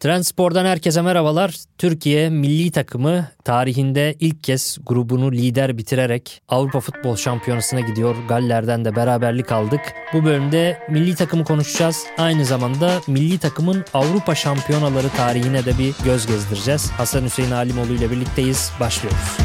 Trendspor'dan herkese merhabalar. Türkiye milli takımı tarihinde ilk kez grubunu lider bitirerek Avrupa Futbol Şampiyonası'na gidiyor. Galler'den de beraberlik aldık. Bu bölümde milli takımı konuşacağız. Aynı zamanda milli takımın Avrupa Şampiyonaları tarihine de bir göz gezdireceğiz. Hasan Hüseyin Alimoğlu ile birlikteyiz. Başlıyoruz.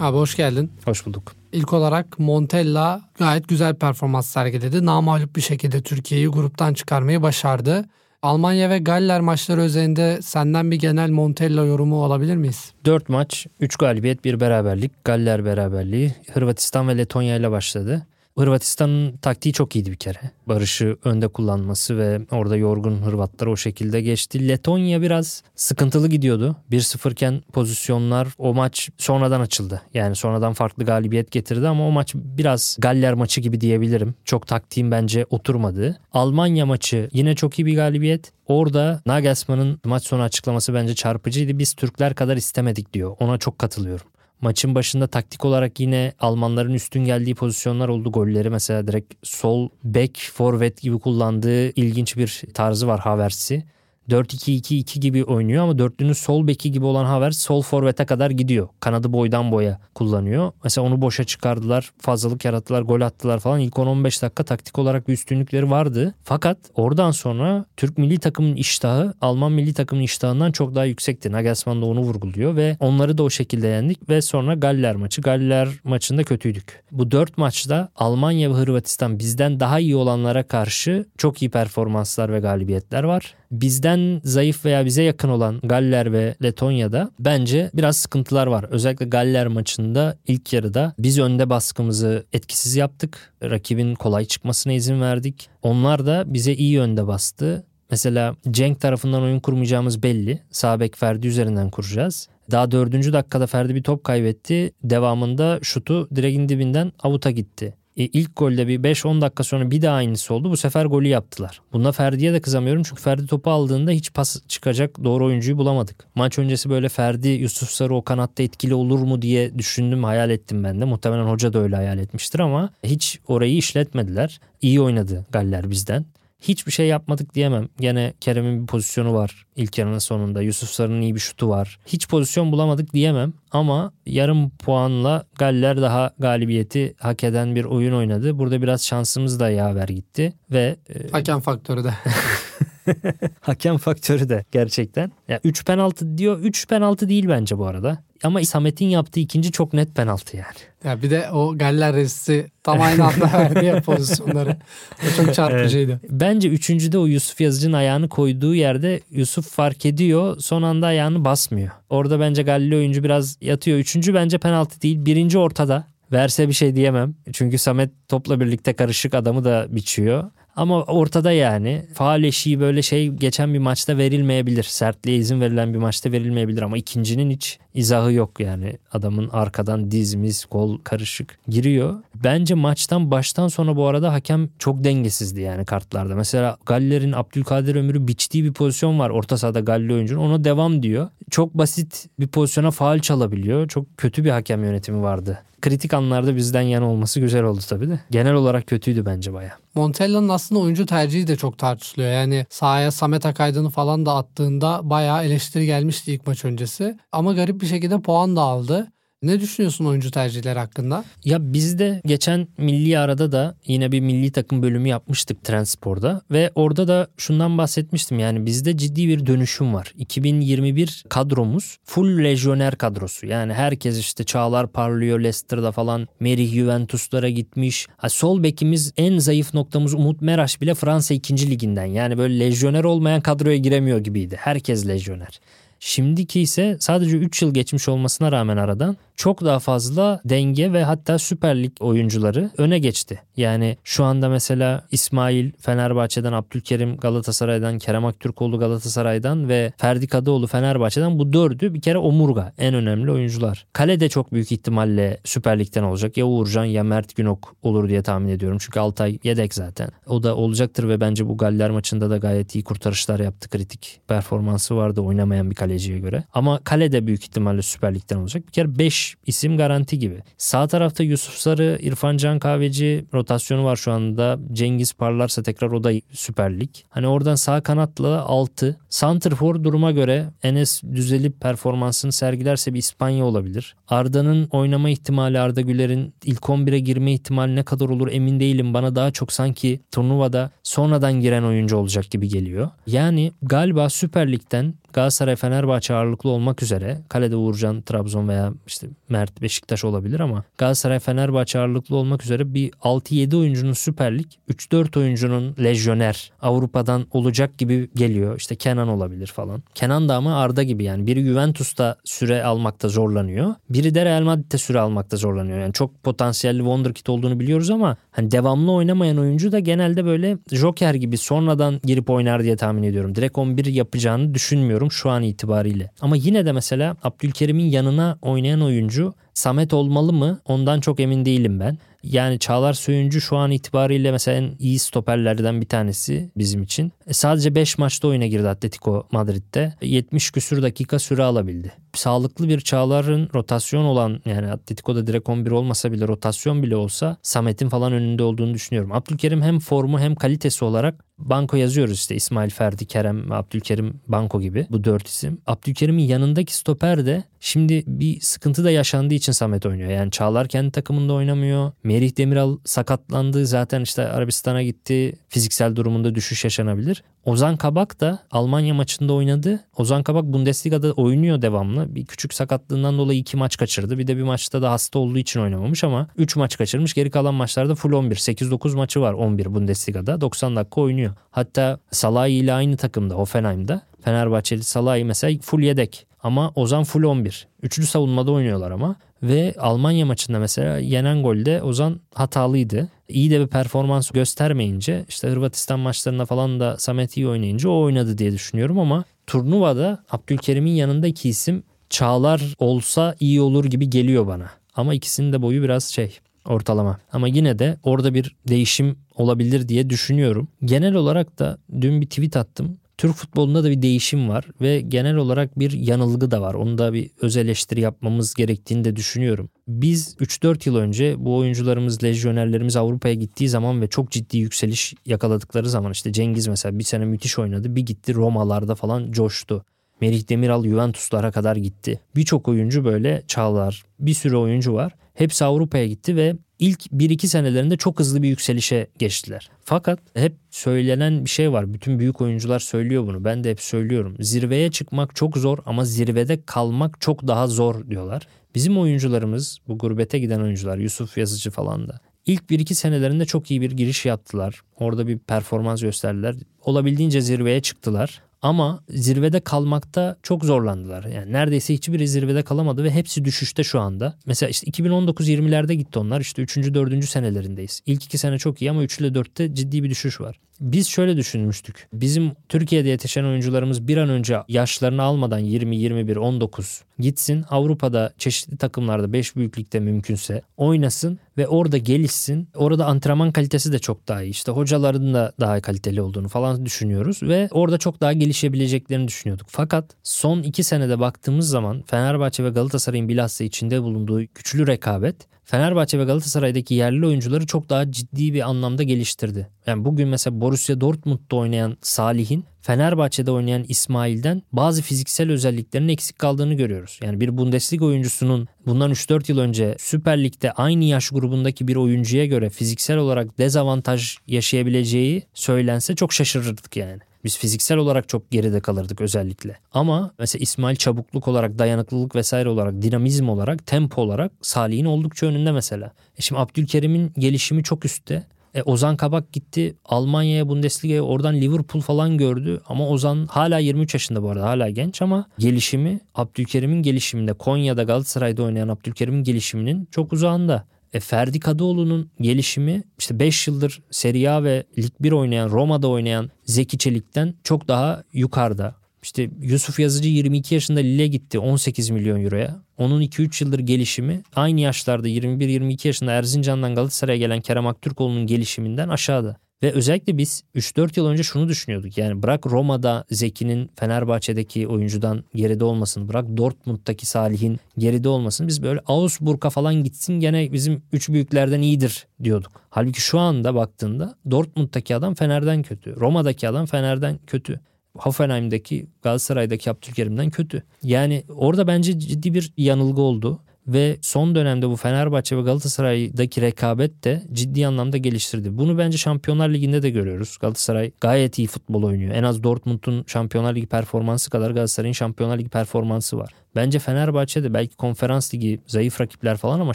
Abi hoş geldin. Hoş bulduk. İlk olarak Montella gayet güzel performans sergiledi. Namalup bir şekilde Türkiye'yi gruptan çıkarmayı başardı. Almanya ve Galler maçları üzerinde senden bir genel Montella yorumu alabilir miyiz? 4 maç, 3 galibiyet, 1 beraberlik. Galler beraberliği. Hırvatistan ve Letonya ile başladı. Hırvatistan'ın taktiği çok iyiydi bir kere. Barış'ı önde kullanması ve orada yorgun Hırvatlar o şekilde geçti. Letonya biraz sıkıntılı gidiyordu. 1-0 iken pozisyonlar o maç sonradan açıldı. Yani sonradan farklı galibiyet getirdi ama o maç biraz Galler maçı gibi diyebilirim. Çok taktiğim bence oturmadı. Almanya maçı yine çok iyi bir galibiyet. Orada Nagelsmann'ın maç sonu açıklaması bence çarpıcıydı. Biz Türkler kadar istemedik diyor. Ona çok katılıyorum. Maçın başında taktik olarak yine Almanların üstün geldiği pozisyonlar oldu. Golleri mesela direkt sol back forvet gibi kullandığı ilginç bir tarzı var Havertz'i. 4-2-2-2 gibi oynuyor ama dörtlünün sol beki gibi olan Havertz sol forvete kadar gidiyor. Kanadı boydan boya kullanıyor. Mesela onu boşa çıkardılar. Fazlalık yarattılar. Gol attılar falan. İlk 10-15 dakika taktik olarak bir üstünlükleri vardı. Fakat oradan sonra Türk milli takımın iştahı Alman milli takımın iştahından çok daha yüksekti. Nagelsmann da onu vurguluyor ve onları da o şekilde yendik ve sonra Galler maçı. Galler maçında kötüydük. Bu dört maçta Almanya ve Hırvatistan bizden daha iyi olanlara karşı çok iyi performanslar ve galibiyetler var bizden zayıf veya bize yakın olan Galler ve Letonya'da bence biraz sıkıntılar var. Özellikle Galler maçında ilk yarıda biz önde baskımızı etkisiz yaptık. Rakibin kolay çıkmasına izin verdik. Onlar da bize iyi önde bastı. Mesela Cenk tarafından oyun kurmayacağımız belli. Sağ bek Ferdi üzerinden kuracağız. Daha dördüncü dakikada Ferdi bir top kaybetti. Devamında şutu direğin dibinden avuta gitti. E, ilk golde bir 5-10 dakika sonra bir daha aynısı oldu. Bu sefer golü yaptılar. Bunda Ferdi'ye de kızamıyorum çünkü Ferdi topu aldığında hiç pas çıkacak doğru oyuncuyu bulamadık. Maç öncesi böyle Ferdi, Yusuf Sarı o kanatta etkili olur mu diye düşündüm, hayal ettim ben de. Muhtemelen hoca da öyle hayal etmiştir ama hiç orayı işletmediler. İyi oynadı Galler bizden. Hiçbir şey yapmadık diyemem. Gene Kerem'in bir pozisyonu var ilk yarının sonunda. Yusuf Sarı'nın iyi bir şutu var. Hiç pozisyon bulamadık diyemem ama yarım puanla Galler daha galibiyeti hak eden bir oyun oynadı. Burada biraz şansımız da yaver gitti ve e... hakem faktörü de Hakem faktörü de gerçekten. Ya 3 penaltı diyor. 3 penaltı değil bence bu arada. Ama Samet'in yaptığı ikinci çok net penaltı yani. Ya bir de o Galler resisi tam aynı anda verdi ya pozisyonları. O çok çarpıcıydı. Evet. Bence üçüncüde o Yusuf Yazıcı'nın ayağını koyduğu yerde Yusuf fark ediyor. Son anda ayağını basmıyor. Orada bence Galli oyuncu biraz yatıyor. Üçüncü bence penaltı değil. Birinci ortada. Verse bir şey diyemem. Çünkü Samet topla birlikte karışık adamı da biçiyor. Ama ortada yani faal eşiği böyle şey geçen bir maçta verilmeyebilir. Sertliğe izin verilen bir maçta verilmeyebilir ama ikincinin hiç izahı yok yani. Adamın arkadan dizimiz, kol karışık giriyor. Bence maçtan baştan sonra bu arada hakem çok dengesizdi yani kartlarda. Mesela Galler'in Abdülkadir Ömür'ü biçtiği bir pozisyon var orta sahada Galli oyuncunun. Ona devam diyor. Çok basit bir pozisyona faal çalabiliyor. Çok kötü bir hakem yönetimi vardı kritik anlarda bizden yana olması güzel oldu tabii de. Genel olarak kötüydü bence baya. Montella'nın aslında oyuncu tercihi de çok tartışılıyor. Yani sahaya Samet Akaydın'ı falan da attığında bayağı eleştiri gelmişti ilk maç öncesi. Ama garip bir şekilde puan da aldı. Ne düşünüyorsun oyuncu tercihleri hakkında? Ya biz de geçen milli arada da yine bir milli takım bölümü yapmıştık Trendspor'da ve orada da şundan bahsetmiştim yani bizde ciddi bir dönüşüm var. 2021 kadromuz full lejyoner kadrosu. Yani herkes işte Çağlar parlıyor Leicester'da falan. Merih Juventus'lara gitmiş. Ha, sol bekimiz en zayıf noktamız Umut Meraş bile Fransa 2. liginden. Yani böyle lejyoner olmayan kadroya giremiyor gibiydi. Herkes lejyoner. Şimdiki ise sadece 3 yıl geçmiş olmasına rağmen aradan çok daha fazla denge ve hatta Süper Lig oyuncuları öne geçti. Yani şu anda mesela İsmail Fenerbahçe'den, Abdülkerim Galatasaray'dan, Kerem Aktürkoğlu Galatasaray'dan ve Ferdi Kadıoğlu Fenerbahçe'den bu dördü bir kere omurga en önemli oyuncular. Kale de çok büyük ihtimalle Süper Lig'den olacak. Ya Uğurcan ya Mert Günok olur diye tahmin ediyorum. Çünkü Altay yedek zaten. O da olacaktır ve bence bu Galler maçında da gayet iyi kurtarışlar yaptı. Kritik performansı vardı oynamayan bir kaleciye göre. Ama kale de büyük ihtimalle Süper Lig'den olacak. Bir kere 5 isim garanti gibi. Sağ tarafta Yusuf Sarı, İrfan Can Kahveci rotasyonu var şu anda. Cengiz parlarsa tekrar o da Süper. Hani oradan sağ kanatla 6. Santrfor duruma göre Enes düzelip performansını sergilerse bir İspanya olabilir. Arda'nın oynama ihtimali Arda Güler'in ilk 11'e girme ihtimali ne kadar olur emin değilim. Bana daha çok sanki turnuvada sonradan giren oyuncu olacak gibi geliyor. Yani galiba Süper Lig'den Galatasaray Fenerbahçe ağırlıklı olmak üzere kalede Uğurcan Trabzon veya işte Mert Beşiktaş olabilir ama Galatasaray Fenerbahçe ağırlıklı olmak üzere bir 6-7 oyuncunun Süper Lig 3-4 oyuncunun lejyoner Avrupa'dan olacak gibi geliyor. İşte Kenan olabilir falan. Kenan da ama Arda gibi yani biri Juventus'ta süre almakta zorlanıyor. Biri de Real Madrid'de süre almakta zorlanıyor. Yani çok potansiyelli wonderkid olduğunu biliyoruz ama hani devamlı oynamayan oyuncu da genelde böyle Joker gibi sonradan girip oynar diye tahmin ediyorum. Direkt 11 yapacağını düşünmüyorum şu an itibariyle. Ama yine de mesela Abdülkerim'in yanına oynayan oyuncu Samet olmalı mı? Ondan çok emin değilim ben. Yani Çağlar Söyüncü şu an itibariyle mesela en iyi stoperlerden bir tanesi bizim için. E sadece 5 maçta oyuna girdi Atletico Madrid'de. 70 küsür dakika süre alabildi. Sağlıklı bir Çağlar'ın rotasyon olan yani Atletico'da direkt 11 olmasa bile rotasyon bile olsa Samet'in falan önünde olduğunu düşünüyorum. Abdülkerim hem formu hem kalitesi olarak banko yazıyoruz işte İsmail Ferdi, Kerem ve Abdülkerim banko gibi bu dört isim. Abdülkerim'in yanındaki stoper de şimdi bir sıkıntı da yaşandığı için Samet oynuyor. Yani Çağlar kendi takımında oynamıyor. Merih Demiral sakatlandı zaten işte Arabistan'a gitti. Fiziksel durumunda düşüş yaşanabilir. Ozan Kabak da Almanya maçında oynadı. Ozan Kabak Bundesliga'da oynuyor devamlı. Bir küçük sakatlığından dolayı iki maç kaçırdı. Bir de bir maçta da hasta olduğu için oynamamış ama 3 maç kaçırmış. Geri kalan maçlarda full 11. 8-9 maçı var 11 Bundesliga'da. 90 dakika oynuyor. Hatta Salahi ile aynı takımda Hoffenheim'da. Fenerbahçeli Salahi mesela full yedek. Ama Ozan full 11. Üçlü savunmada oynuyorlar ama. Ve Almanya maçında mesela yenen golde Ozan hatalıydı. İyi de bir performans göstermeyince işte Hırvatistan maçlarında falan da Samet iyi oynayınca o oynadı diye düşünüyorum ama turnuvada Abdülkerim'in yanında iki isim Çağlar olsa iyi olur gibi geliyor bana. Ama ikisinin de boyu biraz şey ortalama. Ama yine de orada bir değişim olabilir diye düşünüyorum. Genel olarak da dün bir tweet attım. Türk futbolunda da bir değişim var ve genel olarak bir yanılgı da var. Onu da bir öz eleştiri yapmamız gerektiğini de düşünüyorum. Biz 3-4 yıl önce bu oyuncularımız, lejyonerlerimiz Avrupa'ya gittiği zaman ve çok ciddi yükseliş yakaladıkları zaman işte Cengiz mesela bir sene müthiş oynadı. Bir gitti Romalarda falan coştu. Merih Demiral Juventus'lara kadar gitti. Birçok oyuncu böyle Çağlar, bir sürü oyuncu var. Hepsi Avrupa'ya gitti ve ilk 1-2 senelerinde çok hızlı bir yükselişe geçtiler. Fakat hep söylenen bir şey var. Bütün büyük oyuncular söylüyor bunu. Ben de hep söylüyorum. Zirveye çıkmak çok zor ama zirvede kalmak çok daha zor diyorlar. Bizim oyuncularımız bu gurbete giden oyuncular Yusuf Yazıcı falan da ilk 1-2 senelerinde çok iyi bir giriş yaptılar. Orada bir performans gösterdiler. Olabildiğince zirveye çıktılar. Ama zirvede kalmakta çok zorlandılar. Yani neredeyse hiçbiri zirvede kalamadı ve hepsi düşüşte şu anda. Mesela işte 2019-20'lerde gitti onlar. İşte 3. 4. senelerindeyiz. İlk 2 sene çok iyi ama 3 ile 4'te ciddi bir düşüş var. Biz şöyle düşünmüştük. Bizim Türkiye'de yetişen oyuncularımız bir an önce yaşlarını almadan 20, 21, 19 gitsin. Avrupa'da çeşitli takımlarda 5 büyüklükte mümkünse oynasın ve orada gelişsin. Orada antrenman kalitesi de çok daha iyi. İşte hocaların da daha kaliteli olduğunu falan düşünüyoruz ve orada çok daha gelişebileceklerini düşünüyorduk. Fakat son 2 senede baktığımız zaman Fenerbahçe ve Galatasaray'ın bilhassa içinde bulunduğu güçlü rekabet Fenerbahçe ve Galatasaray'daki yerli oyuncuları çok daha ciddi bir anlamda geliştirdi. Yani bugün mesela Borussia Dortmund'da oynayan Salih'in Fenerbahçe'de oynayan İsmail'den bazı fiziksel özelliklerinin eksik kaldığını görüyoruz. Yani bir Bundesliga oyuncusunun bundan 3-4 yıl önce Süper Lig'de aynı yaş grubundaki bir oyuncuya göre fiziksel olarak dezavantaj yaşayabileceği söylense çok şaşırırdık yani. Biz fiziksel olarak çok geride kalırdık özellikle. Ama mesela İsmail çabukluk olarak, dayanıklılık vesaire olarak, dinamizm olarak, tempo olarak Salih'in oldukça önünde mesela. E şimdi Abdülkerim'in gelişimi çok üstte. E Ozan Kabak gitti Almanya'ya Bundesliga'ya oradan Liverpool falan gördü ama Ozan hala 23 yaşında bu arada hala genç ama gelişimi Abdülkerim'in gelişiminde Konya'da Galatasaray'da oynayan Abdülkerim'in gelişiminin çok uzağında. E, Ferdi Kadıoğlu'nun gelişimi işte 5 yıldır Serie A ve Lig 1 oynayan Roma'da oynayan Zeki Çelik'ten çok daha yukarıda. İşte Yusuf Yazıcı 22 yaşında Lille gitti 18 milyon euroya. Onun 2-3 yıldır gelişimi aynı yaşlarda 21-22 yaşında Erzincan'dan Galatasaray'a gelen Kerem Aktürkoğlu'nun gelişiminden aşağıda. Ve özellikle biz 3-4 yıl önce şunu düşünüyorduk. Yani bırak Roma'da Zeki'nin Fenerbahçe'deki oyuncudan geride olmasın. Bırak Dortmund'daki Salih'in geride olmasın. Biz böyle Augsburg'a falan gitsin gene bizim 3 büyüklerden iyidir diyorduk. Halbuki şu anda baktığında Dortmund'daki adam Fener'den kötü. Roma'daki adam Fener'den kötü. Hoffenheim'deki Galatasaray'daki Abdülkerim'den kötü. Yani orada bence ciddi bir yanılgı oldu ve son dönemde bu Fenerbahçe ve Galatasaray'daki rekabet de ciddi anlamda geliştirdi. Bunu bence Şampiyonlar Ligi'nde de görüyoruz. Galatasaray gayet iyi futbol oynuyor. En az Dortmund'un Şampiyonlar Ligi performansı kadar Galatasaray'ın Şampiyonlar Ligi performansı var. Bence Fenerbahçe de belki konferans ligi zayıf rakipler falan ama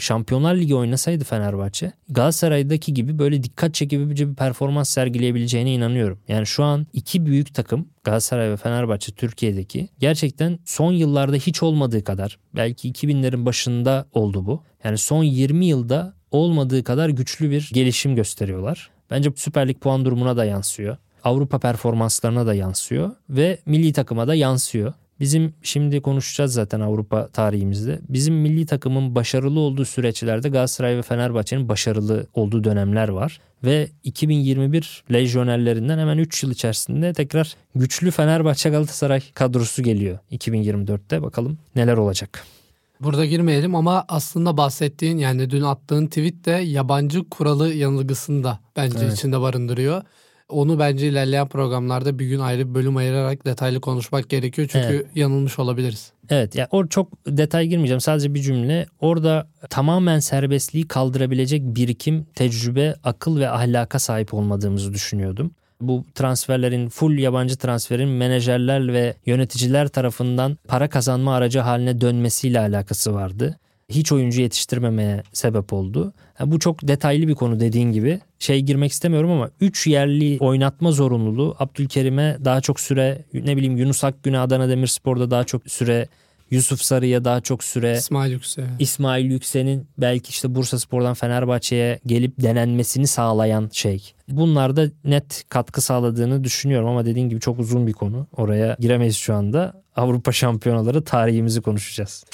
Şampiyonlar Ligi oynasaydı Fenerbahçe Galatasaray'daki gibi böyle dikkat çekebileceği bir performans sergileyebileceğine inanıyorum. Yani şu an iki büyük takım Galatasaray ve Fenerbahçe Türkiye'deki gerçekten son yıllarda hiç olmadığı kadar belki 2000'lerin başında oldu bu. Yani son 20 yılda olmadığı kadar güçlü bir gelişim gösteriyorlar. Bence Süper Lig puan durumuna da yansıyor. Avrupa performanslarına da yansıyor ve milli takıma da yansıyor. Bizim şimdi konuşacağız zaten Avrupa tarihimizde. Bizim milli takımın başarılı olduğu süreçlerde Galatasaray ve Fenerbahçe'nin başarılı olduğu dönemler var. Ve 2021 lejyonerlerinden hemen 3 yıl içerisinde tekrar güçlü Fenerbahçe Galatasaray kadrosu geliyor 2024'te. Bakalım neler olacak. Burada girmeyelim ama aslında bahsettiğin yani dün attığın tweet de yabancı kuralı yanılgısını da bence evet. içinde barındırıyor. Onu bence ilerleyen programlarda bir gün ayrı bir bölüm ayırarak detaylı konuşmak gerekiyor. Çünkü evet. yanılmış olabiliriz. Evet ya yani or çok detay girmeyeceğim. Sadece bir cümle. Orada tamamen serbestliği kaldırabilecek birikim, tecrübe, akıl ve ahlaka sahip olmadığımızı düşünüyordum. Bu transferlerin full yabancı transferin menajerler ve yöneticiler tarafından para kazanma aracı haline dönmesiyle alakası vardı hiç oyuncu yetiştirmemeye sebep oldu. Yani bu çok detaylı bir konu dediğin gibi. Şey girmek istemiyorum ama 3 yerli oynatma zorunluluğu Abdülkerim'e daha çok süre ne bileyim Yunus Akgün'e Adana Demirspor'da daha çok süre Yusuf Sarı'ya daha çok süre İsmail Yükse. İsmail Yükse'nin belki işte Bursa Spor'dan Fenerbahçe'ye gelip denenmesini sağlayan şey. Bunlar da net katkı sağladığını düşünüyorum ama dediğin gibi çok uzun bir konu. Oraya giremeyiz şu anda. Avrupa şampiyonaları tarihimizi konuşacağız.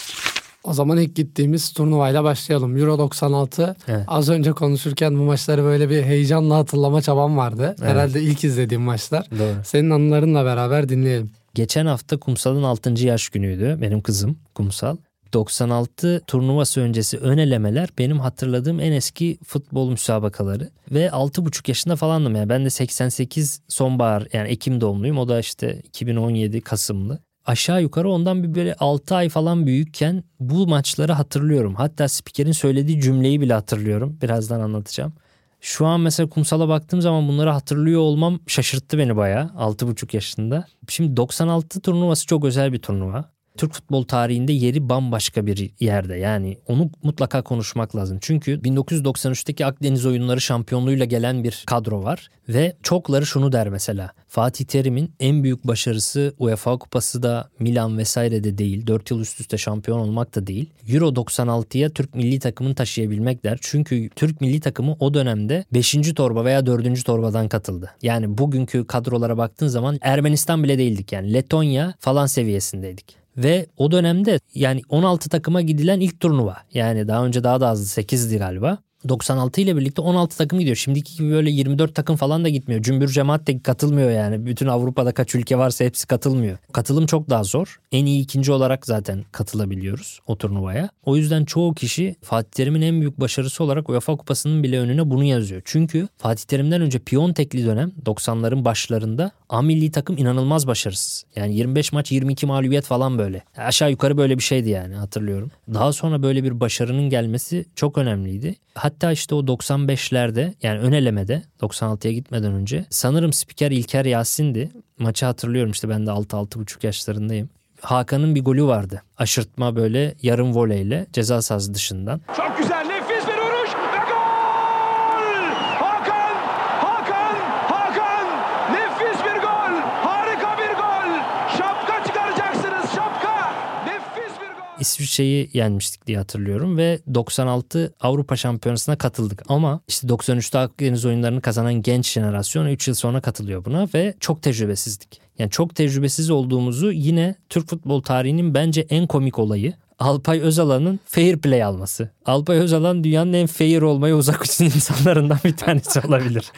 O zaman ilk gittiğimiz turnuvayla başlayalım. Euro 96. Evet. Az önce konuşurken bu maçları böyle bir heyecanla hatırlama çabam vardı. Evet. Herhalde ilk izlediğim maçlar. Doğru. Senin anılarınla beraber dinleyelim. Geçen hafta Kumsal'ın 6. yaş günüydü. Benim kızım Kumsal. 96 turnuvası öncesi ön elemeler benim hatırladığım en eski futbol müsabakaları. Ve 6,5 yaşında falandım yani. Ben de 88 sonbahar yani Ekim doğumluyum. O da işte 2017 Kasımlı aşağı yukarı ondan bir böyle 6 ay falan büyükken bu maçları hatırlıyorum. Hatta spikerin söylediği cümleyi bile hatırlıyorum. Birazdan anlatacağım. Şu an mesela kumsala baktığım zaman bunları hatırlıyor olmam şaşırttı beni bayağı 6,5 yaşında. Şimdi 96 turnuvası çok özel bir turnuva. Türk futbol tarihinde yeri bambaşka bir yerde. Yani onu mutlaka konuşmak lazım. Çünkü 1993'teki Akdeniz oyunları şampiyonluğuyla gelen bir kadro var. Ve çokları şunu der mesela. Fatih Terim'in en büyük başarısı UEFA Kupası da Milan vesaire de değil. 4 yıl üst üste şampiyon olmak da değil. Euro 96'ya Türk milli takımını taşıyabilmek der. Çünkü Türk milli takımı o dönemde 5. torba veya 4. torbadan katıldı. Yani bugünkü kadrolara baktığın zaman Ermenistan bile değildik yani. Letonya falan seviyesindeydik. Ve o dönemde yani 16 takıma gidilen ilk turnuva. Yani daha önce daha da azdı 8'di galiba. 96 ile birlikte 16 takım gidiyor. Şimdiki gibi böyle 24 takım falan da gitmiyor. Cümbür cemaat de katılmıyor yani. Bütün Avrupa'da kaç ülke varsa hepsi katılmıyor. Katılım çok daha zor. En iyi ikinci olarak zaten katılabiliyoruz o turnuvaya. O yüzden çoğu kişi Fatih Terim'in en büyük başarısı olarak UEFA Kupası'nın bile önüne bunu yazıyor. Çünkü Fatih Terim'den önce Piontekli dönem 90'ların başlarında A milli takım inanılmaz başarısız. Yani 25 maç 22 mağlubiyet falan böyle. Aşağı yukarı böyle bir şeydi yani hatırlıyorum. Daha sonra böyle bir başarının gelmesi çok önemliydi. Hatta işte o 95'lerde yani ön elemede 96'ya gitmeden önce sanırım spiker İlker Yasin'di. Maçı hatırlıyorum işte ben de 6-6,5 yaşlarındayım. Hakan'ın bir golü vardı. Aşırtma böyle yarım voleyle ceza sahası dışından. Çok güzel nefis bir vuruş ve gol! Hakan! Hakan! Hakan! Nefis bir gol! Harika bir gol! Şapka çıkaracaksınız şapka! Nefis bir gol! İsviçre'yi yenmiştik diye hatırlıyorum ve 96 Avrupa Şampiyonası'na katıldık. Ama işte 93'te Akdeniz oyunlarını kazanan genç jenerasyon 3 yıl sonra katılıyor buna ve çok tecrübesizdik. Yani çok tecrübesiz olduğumuzu yine Türk futbol tarihinin bence en komik olayı Alpay Özalan'ın fair play alması. Alpay Özalan dünyanın en fair olmaya uzak uçan insanlarından bir tanesi olabilir.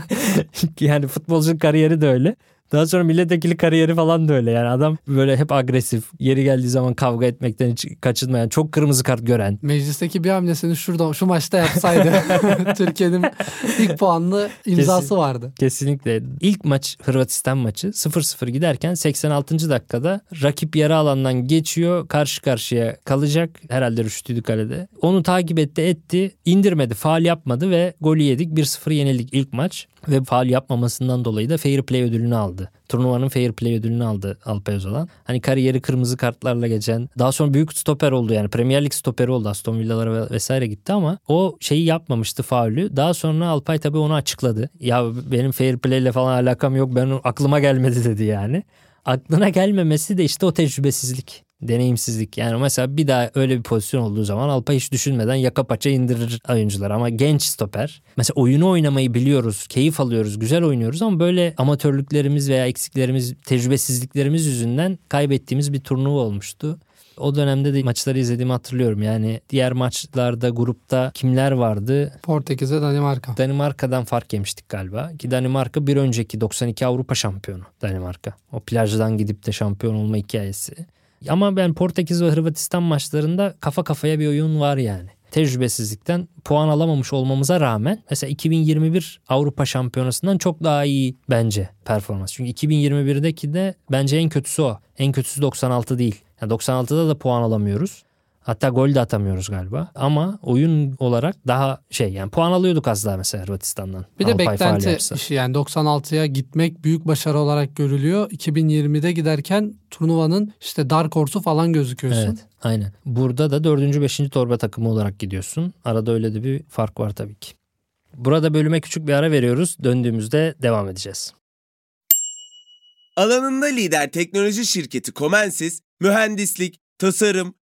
yani futbolcu kariyeri de öyle. Daha sonra milletvekili kariyeri falan da öyle. Yani adam böyle hep agresif. Yeri geldiği zaman kavga etmekten hiç kaçınmayan. Çok kırmızı kart gören. Meclisteki bir hamlesini şurada şu maçta yapsaydı Türkiye'nin ilk puanlı imzası Kesin. vardı. Kesinlikle. İlk maç Hırvatistan maçı 0-0 giderken 86. dakikada rakip yarı alandan geçiyor. Karşı karşıya kalacak. Herhalde Rüştü'ydü kalede. Onu takip etti etti. indirmedi. Faal yapmadı ve golü yedik. 1-0 yenildik ilk maç. Ve faal yapmamasından dolayı da fair play ödülünü aldı. Turnuvanın fair play ödülünü aldı Alpay Özalan. Hani kariyeri kırmızı kartlarla geçen. Daha sonra büyük stoper oldu yani. Premier Lig stoperi oldu. Aston Villa'lara vesaire gitti ama o şeyi yapmamıştı faulü. Daha sonra Alpay tabii onu açıkladı. Ya benim fair play ile falan alakam yok. Ben aklıma gelmedi dedi yani. Aklına gelmemesi de işte o tecrübesizlik deneyimsizlik. Yani mesela bir daha öyle bir pozisyon olduğu zaman Alpay hiç düşünmeden yaka paça indirir oyuncular ama genç stoper. Mesela oyunu oynamayı biliyoruz, keyif alıyoruz, güzel oynuyoruz ama böyle amatörlüklerimiz veya eksiklerimiz, tecrübesizliklerimiz yüzünden kaybettiğimiz bir turnuva olmuştu. O dönemde de maçları izlediğimi hatırlıyorum. Yani diğer maçlarda grupta kimler vardı? Portekiz'e Danimarka. Danimarka'dan fark yemiştik galiba. Ki Danimarka bir önceki 92 Avrupa şampiyonu Danimarka. O plajdan gidip de şampiyon olma hikayesi. Ama ben Portekiz ve Hırvatistan maçlarında kafa kafaya bir oyun var yani. Tecrübesizlikten puan alamamış olmamıza rağmen mesela 2021 Avrupa Şampiyonası'ndan çok daha iyi bence performans. Çünkü 2021'deki de bence en kötüsü o. En kötüsü 96 değil. Yani 96'da da puan alamıyoruz. Hatta gol de atamıyoruz galiba. Ama oyun olarak daha şey yani puan alıyorduk az daha mesela Hırvatistan'dan. Bir de Alpay faal beklenti işi yani 96'ya gitmek büyük başarı olarak görülüyor. 2020'de giderken turnuvanın işte Dark Horse'u falan gözüküyorsun. Evet aynen. Burada da 4. 5. torba takımı olarak gidiyorsun. Arada öyle de bir fark var tabii ki. Burada bölüme küçük bir ara veriyoruz. Döndüğümüzde devam edeceğiz. Alanında lider teknoloji şirketi Comensis, mühendislik, tasarım,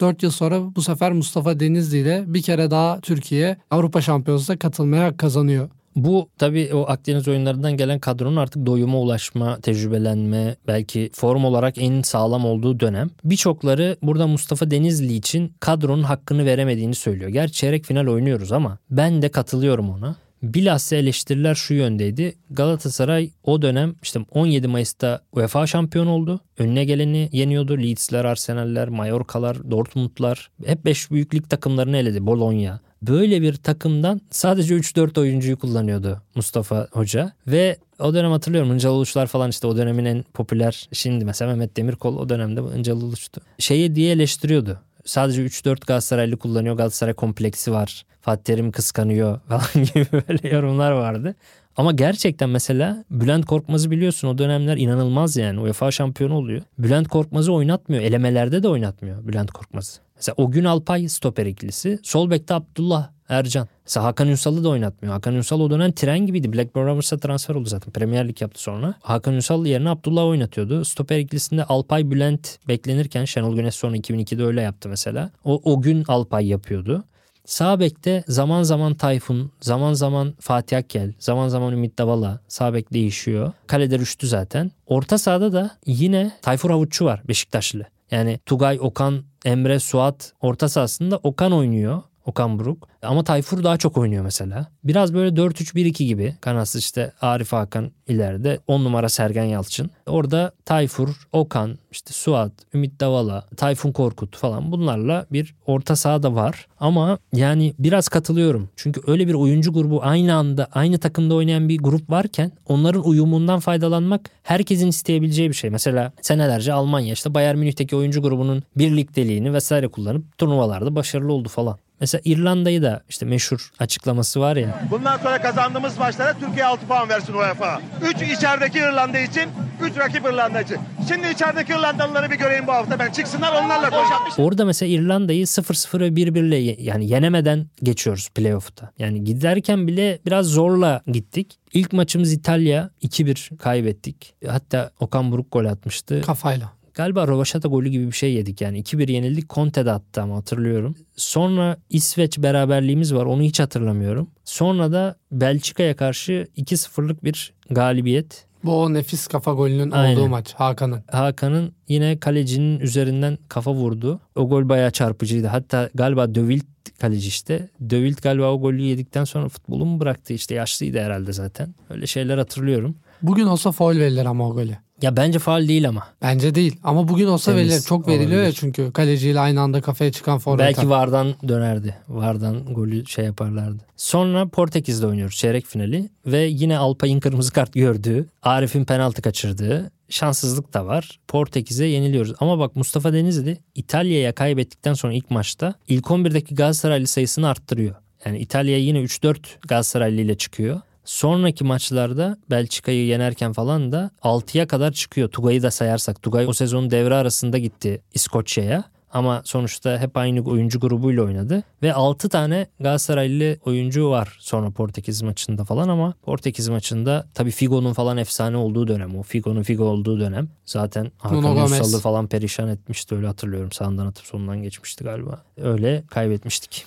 4 yıl sonra bu sefer Mustafa Denizli ile bir kere daha Türkiye Avrupa Şampiyonası'na katılmaya kazanıyor. Bu tabii o Akdeniz oyunlarından gelen kadronun artık doyuma ulaşma, tecrübelenme, belki form olarak en sağlam olduğu dönem. Birçokları burada Mustafa Denizli için kadronun hakkını veremediğini söylüyor. Gerçi çeyrek final oynuyoruz ama ben de katılıyorum ona. Bilhassa eleştiriler şu yöndeydi. Galatasaray o dönem işte 17 Mayıs'ta UEFA şampiyon oldu. Önüne geleni yeniyordu. Leeds'ler, Arsenal'ler, Mallorca'lar, Dortmund'lar. Hep 5 büyük lig takımlarını eledi. Bologna. Böyle bir takımdan sadece 3-4 oyuncuyu kullanıyordu Mustafa Hoca. Ve O dönem hatırlıyorum Hıncal Uluçlar falan işte o dönemin en popüler şimdi mesela Mehmet Demirkol o dönemde Hıncal Uluç'tu. Şeyi diye eleştiriyordu. Sadece 3-4 Galatasaraylı kullanıyor. Galatasaray kompleksi var. Fatih Terim kıskanıyor falan gibi böyle yorumlar vardı. Ama gerçekten mesela Bülent Korkmaz'ı biliyorsun o dönemler inanılmaz yani UEFA şampiyonu oluyor. Bülent Korkmaz'ı oynatmıyor. Elemelerde de oynatmıyor Bülent Korkmaz'ı. Mesela o gün Alpay stoper ikilisi. Sol bekte Abdullah Ercan. Mesela Hakan Ünsal'ı da oynatmıyor. Hakan Ünsal o dönem tren gibiydi. Blackburn Rovers'a transfer oldu zaten. Premier Lig yaptı sonra. Hakan Ünsal yerine Abdullah oynatıyordu. Stoper ikilisinde Alpay Bülent beklenirken Şenol Güneş sonra 2002'de öyle yaptı mesela. O, o gün Alpay yapıyordu. Sağ bekte zaman zaman Tayfun, zaman zaman Fatih Akkel, zaman zaman Ümit Davala. Sağ bek değişiyor. Kalede Rüştü zaten. Orta sahada da yine Tayfur Havuççu var Beşiktaşlı. Yani Tugay, Okan, Emre, Suat orta sahasında Okan oynuyor. Okan Buruk. Ama Tayfur daha çok oynuyor mesela. Biraz böyle 4-3-1-2 gibi. Kanatsız işte Arif Hakan ileride. 10 numara Sergen Yalçın. Orada Tayfur, Okan, işte Suat, Ümit Davala, Tayfun Korkut falan bunlarla bir orta saha da var. Ama yani biraz katılıyorum. Çünkü öyle bir oyuncu grubu aynı anda aynı takımda oynayan bir grup varken onların uyumundan faydalanmak herkesin isteyebileceği bir şey. Mesela senelerce Almanya işte Bayern Münih'teki oyuncu grubunun birlikteliğini vesaire kullanıp turnuvalarda başarılı oldu falan. Mesela İrlanda'yı da işte meşhur açıklaması var ya. Bundan sonra kazandığımız maçlara Türkiye 6 puan versin UEFA. 3 içerideki İrlanda için, 3 rakip İrlanda için. Şimdi içerideki İrlandalıları bir göreyim bu hafta ben. Çıksınlar onlarla konuşalım. Orada mesela İrlanda'yı 0-0 ve 1-1 ile yani yenemeden geçiyoruz playoff'ta. Yani giderken bile biraz zorla gittik. İlk maçımız İtalya 2-1 kaybettik. Hatta Okan Buruk gol atmıştı. Kafayla. Galiba Rovaşata golü gibi bir şey yedik yani. 2-1 yenildik. Conte de attı ama hatırlıyorum. Sonra İsveç beraberliğimiz var. Onu hiç hatırlamıyorum. Sonra da Belçika'ya karşı 2-0'lık bir galibiyet. Bu o nefis kafa golünün Aynen. olduğu maç Hakan'ın. Hakan'ın yine kalecinin üzerinden kafa vurdu. O gol bayağı çarpıcıydı. Hatta galiba Dövilt kaleci işte. Dövilt galiba o golü yedikten sonra futbolu mu bıraktı işte yaşlıydı herhalde zaten. Öyle şeyler hatırlıyorum. Bugün olsa foul verilir ama o golü. Ya bence faal değil ama. Bence değil ama bugün olsa Temiz verilir. Çok veriliyor ya olabilir. çünkü kaleciyle aynı anda kafaya çıkan forvet. Belki Vardan dönerdi. Vardan golü şey yaparlardı. Sonra Portekiz'de oynuyoruz çeyrek finali ve yine Alpay'ın kırmızı kart gördüğü, Arif'in penaltı kaçırdığı şanssızlık da var. Portekiz'e yeniliyoruz. Ama bak Mustafa Denizli İtalya'ya kaybettikten sonra ilk maçta ilk 11'deki Galatasaraylı sayısını arttırıyor. Yani İtalya yine 3-4 Galatasaraylı ile çıkıyor. Sonraki maçlarda Belçika'yı yenerken falan da 6'ya kadar çıkıyor. Tugay'ı da sayarsak. Tugay o sezonun devre arasında gitti İskoçya'ya. Ama sonuçta hep aynı oyuncu grubuyla oynadı. Ve 6 tane Galatasaraylı oyuncu var sonra Portekiz maçında falan ama Portekiz maçında tabii Figo'nun falan efsane olduğu dönem o. Figo'nun Figo olduğu dönem. Zaten Hakan. Ünsal'ı falan perişan etmişti öyle hatırlıyorum. Sağından atıp sonundan geçmişti galiba. Öyle kaybetmiştik.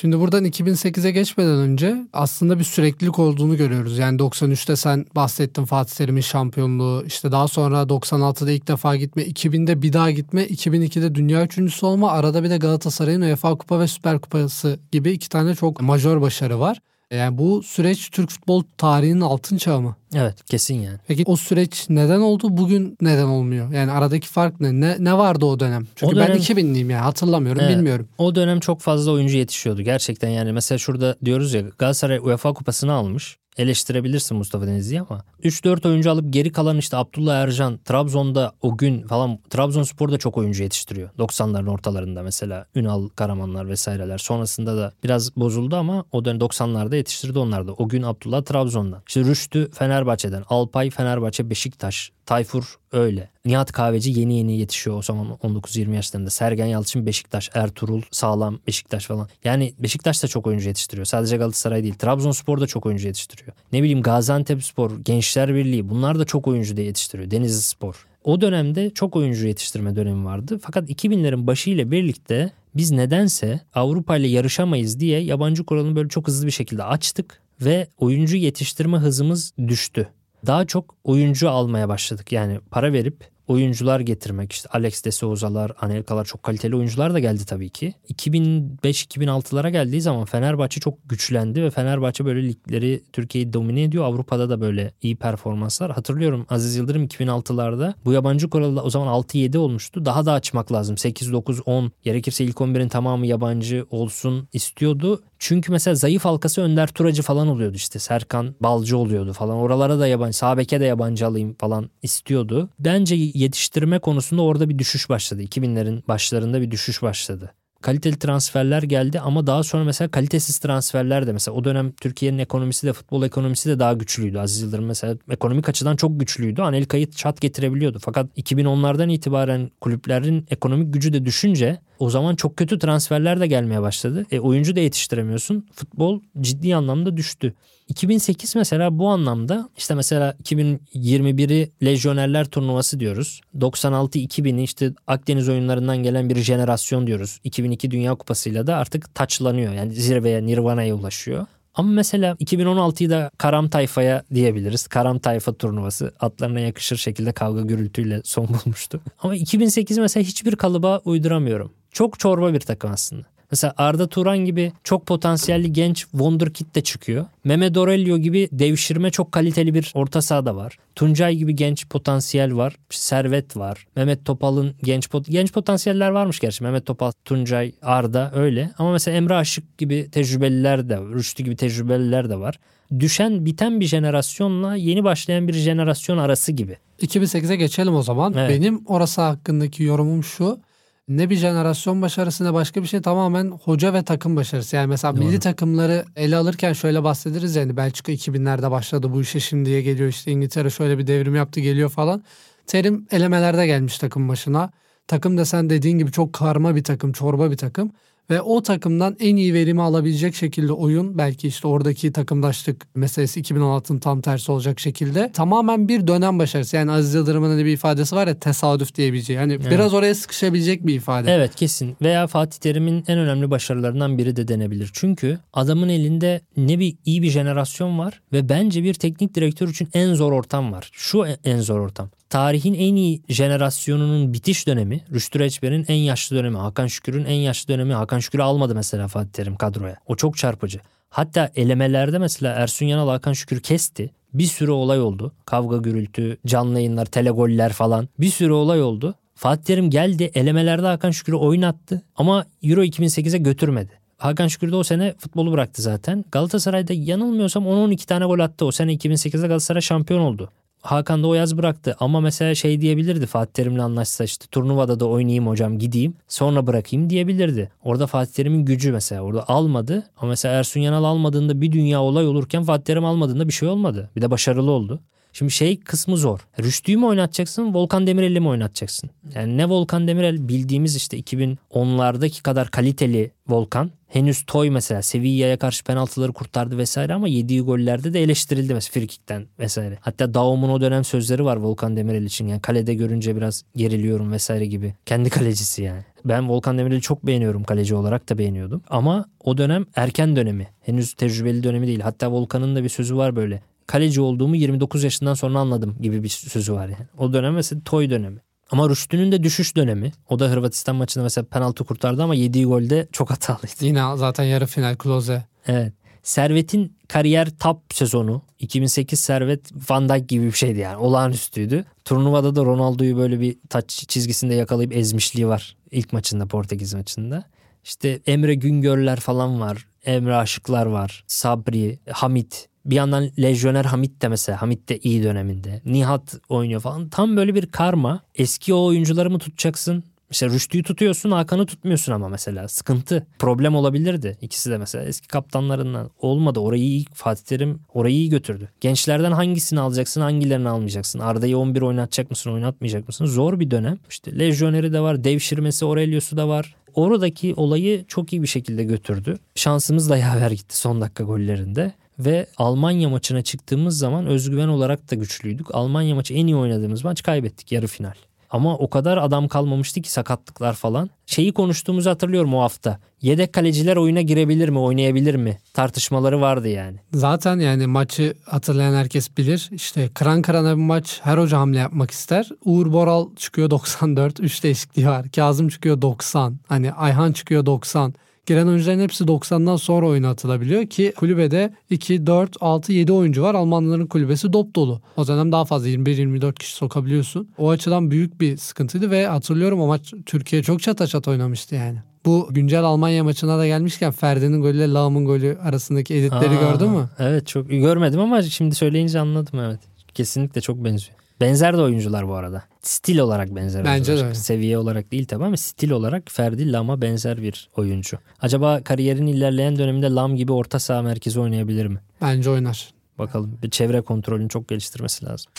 Şimdi buradan 2008'e geçmeden önce aslında bir süreklilik olduğunu görüyoruz. Yani 93'te sen bahsettin Fatih Terim'in şampiyonluğu. işte daha sonra 96'da ilk defa gitme, 2000'de bir daha gitme, 2002'de dünya üçüncüsü olma. Arada bir de Galatasaray'ın UEFA Kupa ve Süper Kupası gibi iki tane çok majör başarı var. Yani bu süreç Türk futbol tarihinin altın çağı mı? Evet kesin yani. Peki o süreç neden oldu? Bugün neden olmuyor? Yani aradaki fark ne? Ne, ne vardı o dönem? Çünkü O dönem- ben 2000'liyim ya hatırlamıyorum, Evet. bilmiyorum. O dönem çok fazla oyuncu yetişiyordu gerçekten yani mesela şurada diyoruz ya Galatasaray UEFA kupasını almış. Eleştirebilirsin Mustafa Denizli'yi ama 3-4 oyuncu alıp geri kalan işte Abdullah Ercan, Trabzon'da o gün falan Trabzonspor da çok oyuncu yetiştiriyor. 90'ların ortalarında mesela Ünal Karamanlar vesaireler. Sonrasında da biraz bozuldu ama o dönem 90'larda yetiştirdi onlar da. O gün Abdullah Trabzon'dan. İşte Rüştü Fenerbahçe'den, Alpay Fenerbahçe Beşiktaş, Tayfur öyle. Nihat Kahveci yeni yeni yetişiyor o zaman 19-20 yaşlarında. Sergen Yalçın Beşiktaş, Ertuğrul Sağlam Beşiktaş falan. Yani Beşiktaş da çok oyuncu yetiştiriyor. Sadece Galatasaray değil. Trabzonspor da çok oyuncu yetiştiriyor. Ne bileyim Gaziantepspor, Gençler Birliği bunlar da çok oyuncu da yetiştiriyor. Denizli Spor. O dönemde çok oyuncu yetiştirme dönemi vardı. Fakat 2000'lerin başı ile birlikte biz nedense Avrupa ile yarışamayız diye yabancı kuralını böyle çok hızlı bir şekilde açtık ve oyuncu yetiştirme hızımız düştü daha çok oyuncu almaya başladık. Yani para verip oyuncular getirmek işte Alex de Souza'lar, Anelka'lar çok kaliteli oyuncular da geldi tabii ki. 2005-2006'lara geldiği zaman Fenerbahçe çok güçlendi ve Fenerbahçe böyle ligleri Türkiye'yi domine ediyor. Avrupa'da da böyle iyi performanslar. Hatırlıyorum Aziz Yıldırım 2006'larda bu yabancı kuralı o zaman 6-7 olmuştu. Daha da açmak lazım. 8-9-10 gerekirse ilk 11'in tamamı yabancı olsun istiyordu. Çünkü mesela zayıf halkası Önder Turacı falan oluyordu işte. Serkan Balcı oluyordu falan. Oralara da yabancı, Sabek'e de yabancı alayım falan istiyordu. Bence yetiştirme konusunda orada bir düşüş başladı. 2000'lerin başlarında bir düşüş başladı kaliteli transferler geldi ama daha sonra mesela kalitesiz transferler de mesela o dönem Türkiye'nin ekonomisi de futbol ekonomisi de daha güçlüydü. Aziz Yıldırım mesela ekonomik açıdan çok güçlüydü. Anelka'yı çat getirebiliyordu. Fakat 2010'lardan itibaren kulüplerin ekonomik gücü de düşünce o zaman çok kötü transferler de gelmeye başladı. E, oyuncu da yetiştiremiyorsun. Futbol ciddi anlamda düştü. 2008 mesela bu anlamda işte mesela 2021'i Lejyonerler turnuvası diyoruz. 96-2000'i işte Akdeniz oyunlarından gelen bir jenerasyon diyoruz. 2002 Dünya Kupası'yla da artık taçlanıyor. Yani zirveye, Nirvana'ya ulaşıyor. Ama mesela 2016'yı da Karam Tayfa'ya diyebiliriz. Karam Tayfa turnuvası atlarına yakışır şekilde kavga gürültüyle son bulmuştu. Ama 2008 mesela hiçbir kalıba uyduramıyorum. Çok çorba bir takım aslında. Mesela Arda Turan gibi çok potansiyelli genç wonderkid de çıkıyor. Mehmet Aurelio gibi devşirme çok kaliteli bir orta sahada var. Tuncay gibi genç potansiyel var. Servet var. Mehmet Topal'ın genç pot genç potansiyeller varmış gerçi. Mehmet Topal, Tuncay, Arda öyle. Ama mesela Emre Aşık gibi tecrübeliler de, Rüştü gibi tecrübeliler de var. Düşen, biten bir jenerasyonla yeni başlayan bir jenerasyon arası gibi. 2008'e geçelim o zaman. Evet. Benim orası hakkındaki yorumum şu ne bir jenerasyon başarısı ne başka bir şey tamamen hoca ve takım başarısı. Yani mesela Doğru. milli takımları ele alırken şöyle bahsederiz yani Belçika 2000'lerde başladı bu işe şimdiye geliyor işte İngiltere şöyle bir devrim yaptı geliyor falan. Terim elemelerde gelmiş takım başına. Takım da sen dediğin gibi çok karma bir takım, çorba bir takım ve o takımdan en iyi verimi alabilecek şekilde oyun belki işte oradaki takımdaşlık meselesi 2016'ın tam tersi olacak şekilde tamamen bir dönem başarısı. Yani Aziz Yıldırım'ın bir ifadesi var ya tesadüf diyebileceği. Yani evet. biraz oraya sıkışabilecek bir ifade. Evet kesin. Veya Fatih Terim'in en önemli başarılarından biri de denebilir. Çünkü adamın elinde ne bir iyi bir jenerasyon var ve bence bir teknik direktör için en zor ortam var. Şu en zor ortam tarihin en iyi jenerasyonunun bitiş dönemi, Rüştü Reçber'in en yaşlı dönemi, Hakan Şükür'ün en yaşlı dönemi. Hakan Şükür'ü almadı mesela Fatih Terim kadroya. O çok çarpıcı. Hatta elemelerde mesela Ersun Yanal Hakan Şükür kesti. Bir sürü olay oldu. Kavga gürültü, canlı yayınlar, telegoller falan. Bir sürü olay oldu. Fatih Terim geldi elemelerde Hakan Şükür'ü oynattı ama Euro 2008'e götürmedi. Hakan Şükür de o sene futbolu bıraktı zaten. Galatasaray'da yanılmıyorsam 10-12 tane gol attı. O sene 2008'de Galatasaray şampiyon oldu. Hakan da o yaz bıraktı ama mesela şey diyebilirdi Fatih Terim'le anlaşsa işte turnuvada da oynayayım hocam gideyim sonra bırakayım diyebilirdi. Orada Fatih Terim'in gücü mesela orada almadı ama mesela Ersun Yanal almadığında bir dünya olay olurken Fatih Terim almadığında bir şey olmadı. Bir de başarılı oldu. Şimdi şey kısmı zor. Rüştü'yü mü oynatacaksın, Volkan Demirel'i mi oynatacaksın? Yani ne Volkan Demirel bildiğimiz işte 2010'lardaki kadar kaliteli Volkan. Henüz Toy mesela Sevilla'ya karşı penaltıları kurtardı vesaire ama yediği gollerde de eleştirildi mesela frikikten vesaire. Hatta Daum'un o dönem sözleri var Volkan Demirel için yani kalede görünce biraz geriliyorum vesaire gibi. Kendi kalecisi yani. Ben Volkan Demirel'i çok beğeniyorum kaleci olarak da beğeniyordum. Ama o dönem erken dönemi. Henüz tecrübeli dönemi değil. Hatta Volkan'ın da bir sözü var böyle kaleci olduğumu 29 yaşından sonra anladım gibi bir sözü var yani. O dönem mesela toy dönemi. Ama Rüştü'nün de düşüş dönemi. O da Hırvatistan maçında mesela penaltı kurtardı ama yediği golde çok hatalıydı. Yine zaten yarı final Klose. Evet. Servet'in kariyer top sezonu 2008 Servet Van Dijk gibi bir şeydi yani olağanüstüydü. Turnuvada da Ronaldo'yu böyle bir taç çizgisinde yakalayıp ezmişliği var ilk maçında Portekiz maçında. İşte Emre Güngörler falan var. Emre Aşıklar var. Sabri, Hamit bir yandan Lejyoner Hamit de mesela Hamit de iyi döneminde. Nihat oynuyor falan. Tam böyle bir karma. Eski o oyuncuları mı tutacaksın? Mesela Rüştü'yü tutuyorsun Hakan'ı tutmuyorsun ama mesela sıkıntı problem olabilirdi. İkisi de mesela eski kaptanlarından olmadı. Orayı iyi Fatih Terim orayı iyi götürdü. Gençlerden hangisini alacaksın hangilerini almayacaksın? Arda'yı 11 oynatacak mısın oynatmayacak mısın? Zor bir dönem. İşte Lejyoner'i de var devşirmesi Aurelio'su da var. Oradaki olayı çok iyi bir şekilde götürdü. Şansımız da yaver gitti son dakika gollerinde ve Almanya maçına çıktığımız zaman özgüven olarak da güçlüydük. Almanya maçı en iyi oynadığımız maç kaybettik yarı final. Ama o kadar adam kalmamıştı ki sakatlıklar falan. Şeyi konuştuğumuzu hatırlıyorum o hafta. Yedek kaleciler oyuna girebilir mi, oynayabilir mi? Tartışmaları vardı yani. Zaten yani maçı hatırlayan herkes bilir. İşte kıran kırana bir maç her hoca hamle yapmak ister. Uğur Boral çıkıyor 94. 3 değişikliği var. Kazım çıkıyor 90. Hani Ayhan çıkıyor 90. Giren oyuncuların hepsi 90'dan sonra oyuna atılabiliyor ki kulübede 2, 4, 6, 7 oyuncu var. Almanların kulübesi dop dolu. O dönem daha fazla 21-24 kişi sokabiliyorsun. O açıdan büyük bir sıkıntıydı ve hatırlıyorum o maç Türkiye çok çata çat oynamıştı yani. Bu güncel Almanya maçına da gelmişken Ferdi'nin golüyle Laum'un golü arasındaki editleri Aa, gördün mü? Evet çok görmedim ama şimdi söyleyince anladım evet. Kesinlikle çok benziyor. Benzer de oyuncular bu arada. Stil olarak benzer. Bence oyuncular. de. Seviye olarak değil tabii ama stil olarak Ferdi Lam'a benzer bir oyuncu. Acaba kariyerin ilerleyen döneminde Lam gibi orta saha merkezi oynayabilir mi? Bence oynar. Bakalım. Bir çevre kontrolünü çok geliştirmesi lazım.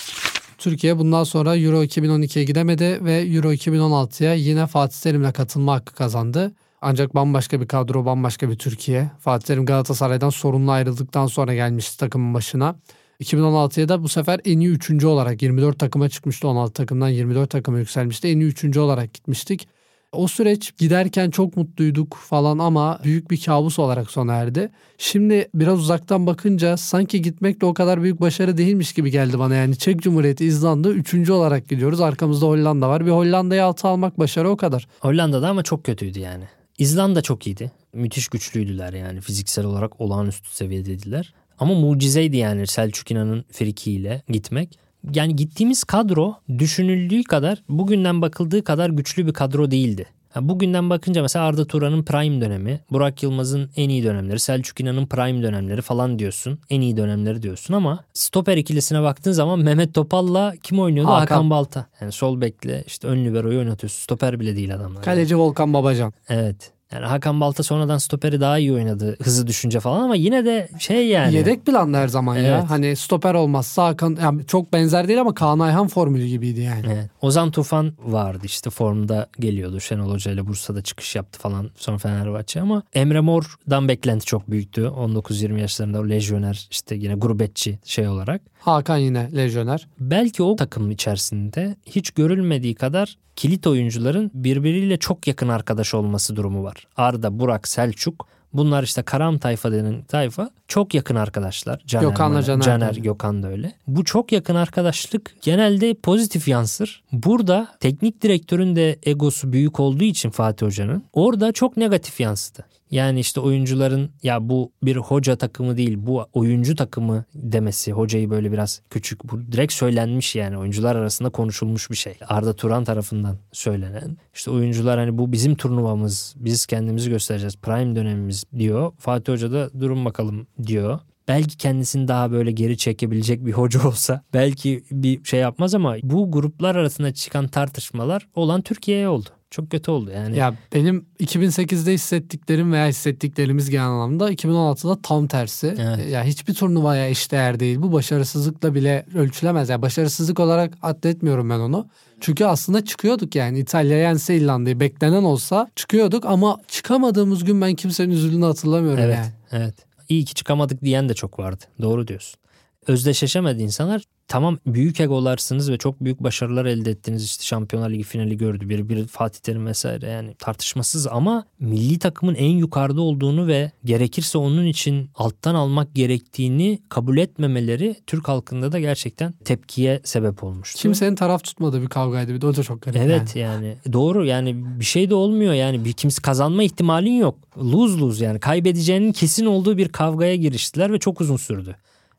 Türkiye bundan sonra Euro 2012'ye gidemedi ve Euro 2016'ya yine Fatih Terim'le katılma hakkı kazandı. Ancak bambaşka bir kadro, bambaşka bir Türkiye. Fatih Terim Galatasaray'dan sorunlu ayrıldıktan sonra gelmişti takımın başına. 2016'ya da bu sefer en iyi üçüncü olarak 24 takıma çıkmıştı. 16 takımdan 24 takıma yükselmişti. En iyi üçüncü olarak gitmiştik. O süreç giderken çok mutluyduk falan ama büyük bir kabus olarak sona erdi. Şimdi biraz uzaktan bakınca sanki gitmek de o kadar büyük başarı değilmiş gibi geldi bana. Yani Çek Cumhuriyeti, İzlanda üçüncü olarak gidiyoruz. Arkamızda Hollanda var. Bir Hollanda'yı altı almak başarı o kadar. Hollanda'da ama çok kötüydü yani. İzlanda çok iyiydi. Müthiş güçlüydüler yani fiziksel olarak olağanüstü seviyedeydiler. Ama mucizeydi yani Selçuk İnan'ın frikiyle gitmek. Yani gittiğimiz kadro düşünüldüğü kadar bugünden bakıldığı kadar güçlü bir kadro değildi. Bugünden bakınca mesela Arda Turan'ın prime dönemi, Burak Yılmaz'ın en iyi dönemleri, Selçuk İnan'ın prime dönemleri falan diyorsun. En iyi dönemleri diyorsun ama stoper ikilisine baktığın zaman Mehmet Topal'la kim oynuyordu? Hakan. Hakan, Balta. Yani sol bekle işte ön libero'yu oynatıyorsun. Stoper bile değil adamlar. yani. Kaleci Volkan Babacan. Evet. Yani Hakan Balta sonradan stoperi daha iyi oynadı. Hızı düşünce falan ama yine de şey yani. Yedek planda her zaman ya. Evet. Hani stoper olmazsa Hakan yani çok benzer değil ama Kaan Ayhan formülü gibiydi yani. Evet. Ozan Tufan vardı işte formda geliyordu. Şenol Hoca ile Bursa'da çıkış yaptı falan sonra Fenerbahçe ama Emre Mor'dan beklenti çok büyüktü. 19-20 yaşlarında o lejyoner işte yine gurbetçi şey olarak. Hakan yine lejyoner. Belki o takımın içerisinde hiç görülmediği kadar kilit oyuncuların birbiriyle çok yakın arkadaş olması durumu var. Arda, Burak, Selçuk Bunlar işte Karam tayfa denen tayfa çok yakın arkadaşlar. Caner, Gökhan'la Caner, Caner. Gökhan da öyle. Bu çok yakın arkadaşlık genelde pozitif yansır. Burada teknik direktörün de egosu büyük olduğu için Fatih Hoca'nın orada çok negatif yansıdı. Yani işte oyuncuların ya bu bir hoca takımı değil bu oyuncu takımı demesi hocayı böyle biraz küçük bu direkt söylenmiş yani oyuncular arasında konuşulmuş bir şey. Arda Turan tarafından söylenen. İşte oyuncular hani bu bizim turnuvamız biz kendimizi göstereceğiz prime dönemimiz diyor. Fatih Hoca da durun bakalım diyor. Belki kendisini daha böyle geri çekebilecek bir hoca olsa belki bir şey yapmaz ama bu gruplar arasında çıkan tartışmalar olan Türkiye'ye oldu. Çok kötü oldu yani. Ya benim 2008'de hissettiklerim veya hissettiklerimiz genel anlamda 2016'da tam tersi. Evet. Ya hiçbir turnuvaya eşdeğer değil. Bu başarısızlıkla bile ölçülemez. Ya başarısızlık olarak addetmiyorum ben onu. Çünkü aslında çıkıyorduk yani İtalya yense İrlanda'yı beklenen olsa çıkıyorduk ama çıkamadığımız gün ben kimsenin üzüldüğünü hatırlamıyorum Evet, yani. evet. İyi ki çıkamadık diyen de çok vardı. Doğru diyorsun. Özdeşleşemedi insanlar. Tamam büyük egolarsınız ve çok büyük başarılar elde ettiniz. İşte Şampiyonlar Ligi finali gördü. Biri bir Fatih Terim vesaire yani tartışmasız ama milli takımın en yukarıda olduğunu ve gerekirse onun için alttan almak gerektiğini kabul etmemeleri Türk halkında da gerçekten tepkiye sebep olmuştu. Kimsenin taraf tutmadığı bir kavgaydı bir de o da çok garip. Evet yani. yani. doğru yani bir şey de olmuyor yani bir kimse kazanma ihtimalin yok. Lose lose yani kaybedeceğinin kesin olduğu bir kavgaya giriştiler ve çok uzun sürdü.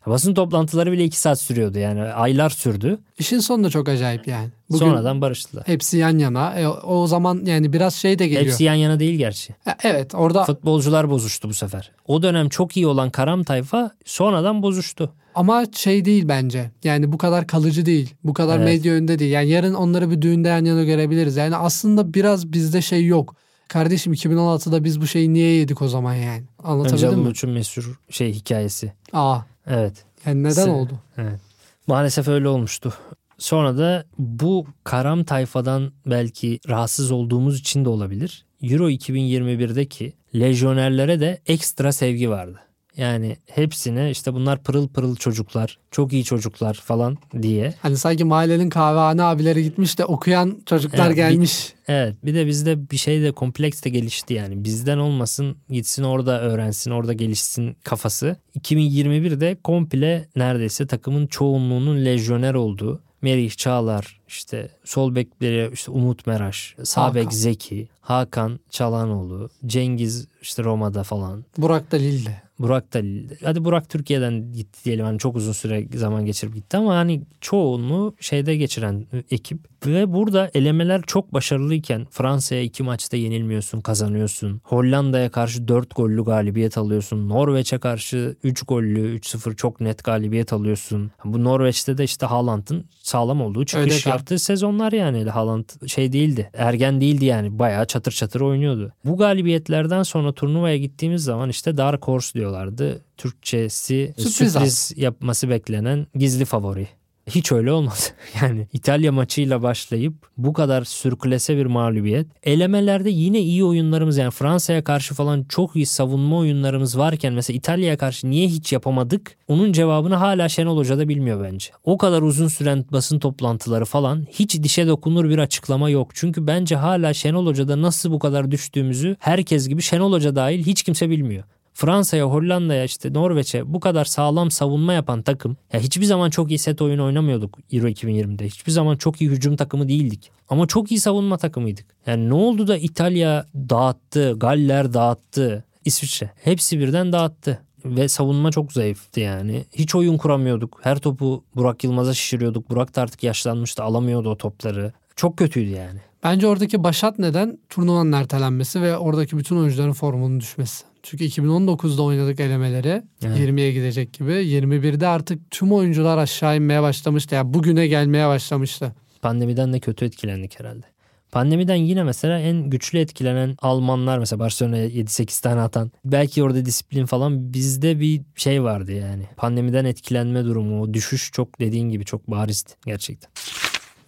Basın toplantıları bile iki saat sürüyordu yani aylar sürdü. İşin sonu da çok acayip yani. Bugün Sonradan barıştılar. hepsi yan yana. E, o zaman yani biraz şey de geliyor. Hepsi yan yana değil gerçi. Ha, Evet orada Futbolcular bozuştu bu sefer. O dönem çok iyi olan Karam tayfa sonradan bozuştu. ama şey değil bence. Yani bu kadar kalıcı değil. Bu kadar Evet. medya önünde değil. Yani yarın onları bir düğünde yan yana görebiliriz. Yani aslında biraz bizde şey yok. Kardeşim 2016'da biz bu şeyi niye yedik o zaman yani? Önce Anlatabildim mi? Uluç'un meşhur şey hikayesi. Aa Evet. yani neden Se- oldu? Evet. Maalesef öyle olmuştu. Sonra da bu karam tayfadan belki rahatsız olduğumuz için de olabilir. Euro 2021'deki lejyonerlere de ekstra sevgi vardı. Yani hepsine işte bunlar pırıl pırıl çocuklar, çok iyi çocuklar falan diye. Hani sanki mahallenin kahvehane abileri gitmiş de okuyan çocuklar Evet, bir- gelmiş. Evet bir de bizde bir şey de kompleks de gelişti yani. Bizden olmasın gitsin orada öğrensin orada gelişsin kafası. 2021'de komple neredeyse takımın çoğunluğunun lejyoner olduğu. Merih Çağlar, işte sol bekleri işte Umut Meraş, sağ bek. Zeki, Hakan Çalanoğlu, Cengiz işte Roma'da falan. Burak da Lille'de. Burak da hadi Burak Türkiye'den gitti diyelim hani çok uzun süre zaman geçirip gitti ama hani çoğunluğu şeyde geçiren ekip ve burada elemeler çok başarılıyken Fransa'ya iki maçta yenilmiyorsun kazanıyorsun. Hollanda'ya karşı 4 gollü galibiyet alıyorsun. Norveç'e karşı 3 gollü 3-0 çok net galibiyet alıyorsun. Bu Norveç'te de işte Haaland'ın sağlam olduğu çıkış Ödegaard. yaptığı sezonlar yani. Haaland şey değildi. Ergen değildi yani. Bayağı çatır çatır oynuyordu. Bu galibiyetlerden sonra turnuvaya gittiğimiz zaman işte Dark Horse diyorlardı. Türkçesi Sürpriz sürpriz, yapması beklenen gizli favori. Hiç öyle olmadı. Yani İtalya maçıyla başlayıp bu kadar sürklese bir mağlubiyet. Elemelerde yine iyi oyunlarımız yani Fransa'ya karşı falan çok iyi savunma oyunlarımız varken mesela İtalya'ya karşı niye hiç yapamadık? Onun cevabını hala Şenol Hoca da bilmiyor bence. O kadar uzun süren basın toplantıları falan hiç dişe dokunur bir açıklama yok. Çünkü bence hala Şenol Hoca'da nasıl bu kadar düştüğümüzü herkes gibi Şenol Hoca dahil hiç kimse bilmiyor. Fransa'ya, Hollanda'ya işte Norveç'e bu kadar sağlam savunma yapan takım ya hiçbir zaman çok iyi set oyunu oynamıyorduk Euro 2020'de. Hiçbir zaman çok iyi hücum takımı değildik. Ama çok iyi savunma takımıydık. Yani ne oldu da İtalya dağıttı, Galler dağıttı, İsviçre hepsi birden dağıttı. Ve savunma çok zayıftı yani. Hiç oyun kuramıyorduk. Her topu Burak Yılmaz'a şişiriyorduk. Burak da artık yaşlanmıştı alamıyordu o topları. Çok kötüydü yani. Bence oradaki başat neden turnuvanın ertelenmesi ve oradaki bütün oyuncuların formunun düşmesi. Çünkü 2019'da oynadık elemeleri. Evet. 20'ye gidecek gibi. 21'de artık tüm oyuncular aşağı inmeye başlamıştı. Yani bugüne gelmeye başlamıştı. Pandemiden de kötü etkilendik herhalde. Pandemiden yine mesela en güçlü etkilenen Almanlar mesela Barcelona'ya 7-8 tane atan. Belki orada disiplin falan bizde bir şey vardı yani. Pandemiden etkilenme durumu, o düşüş çok dediğin gibi çok barizdi gerçekten.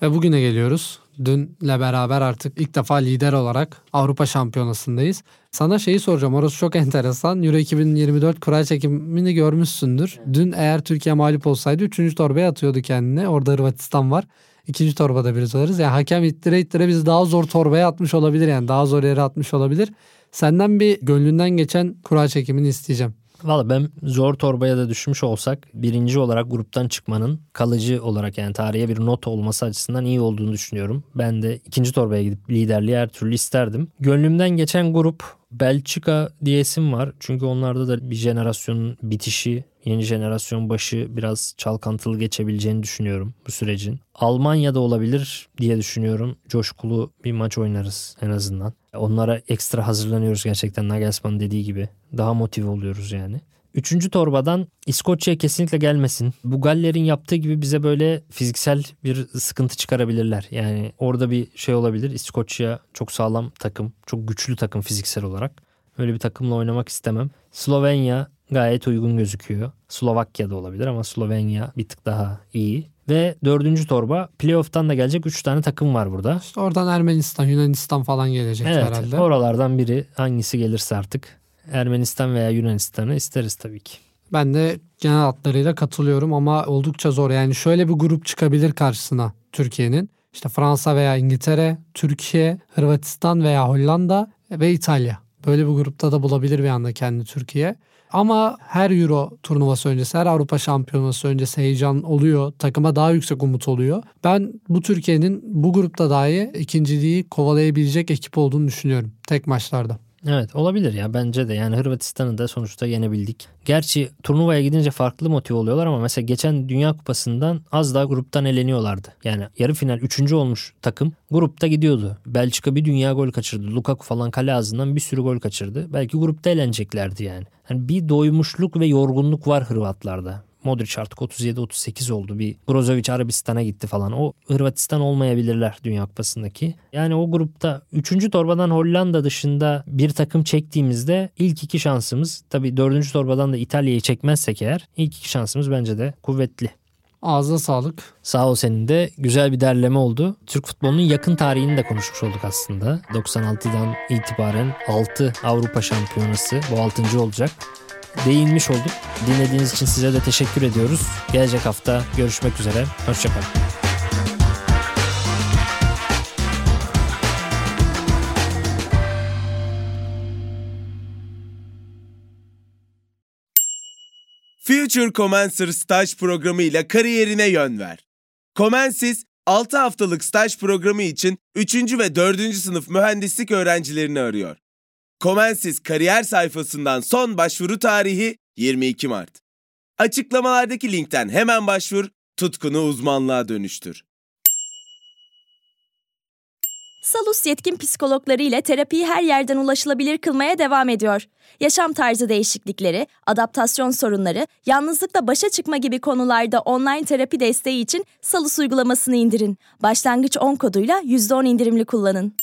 Ve bugüne geliyoruz. Dünle beraber artık ilk defa lider olarak Avrupa Şampiyonası'ndayız. Sana şeyi soracağım. Orası çok enteresan. Euro 2024 kura çekimini görmüşsündür. Dün eğer Türkiye mağlup olsaydı 3. torbaya atıyordu kendini. Orada Hırvatistan var. İkinci torbada biz varız. Yani hakem ittire ittire bizi daha zor torbaya atmış olabilir. Yani daha zor yere atmış olabilir. Senden bir gönlünden geçen kura çekimini isteyeceğim. Valla ben zor torbaya da düşmüş olsak birinci olarak gruptan çıkmanın kalıcı olarak yani tarihe bir not olması açısından iyi olduğunu düşünüyorum. Ben de ikinci torbaya gidip liderliği her türlü isterdim. Gönlümden geçen grup Belçika diyesim var. Çünkü onlarda da bir jenerasyonun bitişi, yeni jenerasyon başı biraz çalkantılı geçebileceğini düşünüyorum bu sürecin. Almanya'da olabilir diye düşünüyorum. Coşkulu bir maç oynarız en azından. Onlara ekstra hazırlanıyoruz gerçekten Nagelsmann dediği gibi. Daha motive oluyoruz yani. Üçüncü torbadan İskoçya kesinlikle gelmesin. Bu Galler'in yaptığı gibi bize böyle fiziksel bir sıkıntı çıkarabilirler. Yani orada bir şey olabilir. İskoçya çok sağlam takım, çok güçlü takım fiziksel olarak. Öyle bir takımla oynamak istemem. Slovenya gayet uygun gözüküyor. Slovakya da olabilir ama Slovenya bir tık daha iyi. Ve dördüncü torba playoff'tan da gelecek 3 tane takım var burada. İşte oradan Ermenistan, Yunanistan falan gelecek Evet herhalde. oralardan biri hangisi gelirse artık Ermenistan veya Yunanistan'ı isteriz tabii ki. Ben de genel hatlarıyla katılıyorum ama oldukça zor. Yani şöyle bir grup çıkabilir karşısına Türkiye'nin. İşte Fransa veya İngiltere, Türkiye, Hırvatistan veya Hollanda ve İtalya. Böyle bir grupta da bulabilir bir anda kendini Türkiye. Ama her Euro turnuvası öncesi, her Avrupa Şampiyonası öncesi heyecan oluyor. Takıma daha yüksek umut oluyor. Ben bu Türkiye'nin bu grupta dahi ikinciliği kovalayabilecek ekip olduğunu düşünüyorum. Tek maçlarda. Evet olabilir ya bence de yani Hırvatistan'ı da sonuçta yenebildik. Gerçi turnuvaya gidince farklı motive oluyorlar ama mesela geçen Dünya Kupası'ndan az daha gruptan eleniyorlardı. Yani yarı final 3. olmuş takım grupta gidiyordu. Belçika bir dünya gol kaçırdı. Lukaku falan kale ağzından bir sürü gol kaçırdı. Belki grupta eğleneceklerdi yani. yani bir doymuşluk ve yorgunluk var Hırvatlarda. Modric artık 37-38 oldu. Bir Brozovic Arabistan'a gitti falan. O Hırvatistan olmayabilirler Dünya Kupası'ndaki. Yani o grupta 3. torbadan Hollanda dışında bir takım çektiğimizde ilk iki şansımız tabii 4. torbadan da İtalya'yı çekmezsek eğer ilk iki şansımız bence de kuvvetli. Ağzına sağlık. Sağ ol senin de güzel bir derleme oldu. Türk futbolunun yakın tarihini de konuşmuş olduk aslında. 96'dan itibaren 6 Avrupa Şampiyonası bu 6. olacak. Değinmiş olduk. Dinlediğiniz için size de teşekkür ediyoruz. Gelecek hafta görüşmek üzere. Hoşçakalın. Future Commencer staj programı ile kariyerine yön ver. Comensis 6 haftalık staj programı için 3. ve 4. sınıf mühendislik öğrencilerini arıyor. Comensis kariyer sayfasından son başvuru tarihi 22 Mart. Açıklamalardaki linkten hemen başvur, tutkunu uzmanlığa dönüştür. Salus yetkin psikologları ile terapiyi her yerden ulaşılabilir kılmaya devam ediyor. Yaşam tarzı değişiklikleri, adaptasyon sorunları, yalnızlıkla başa çıkma gibi konularda online terapi desteği için Salus uygulamasını indirin. Başlangıç 10 koduyla %10 indirimli kullanın.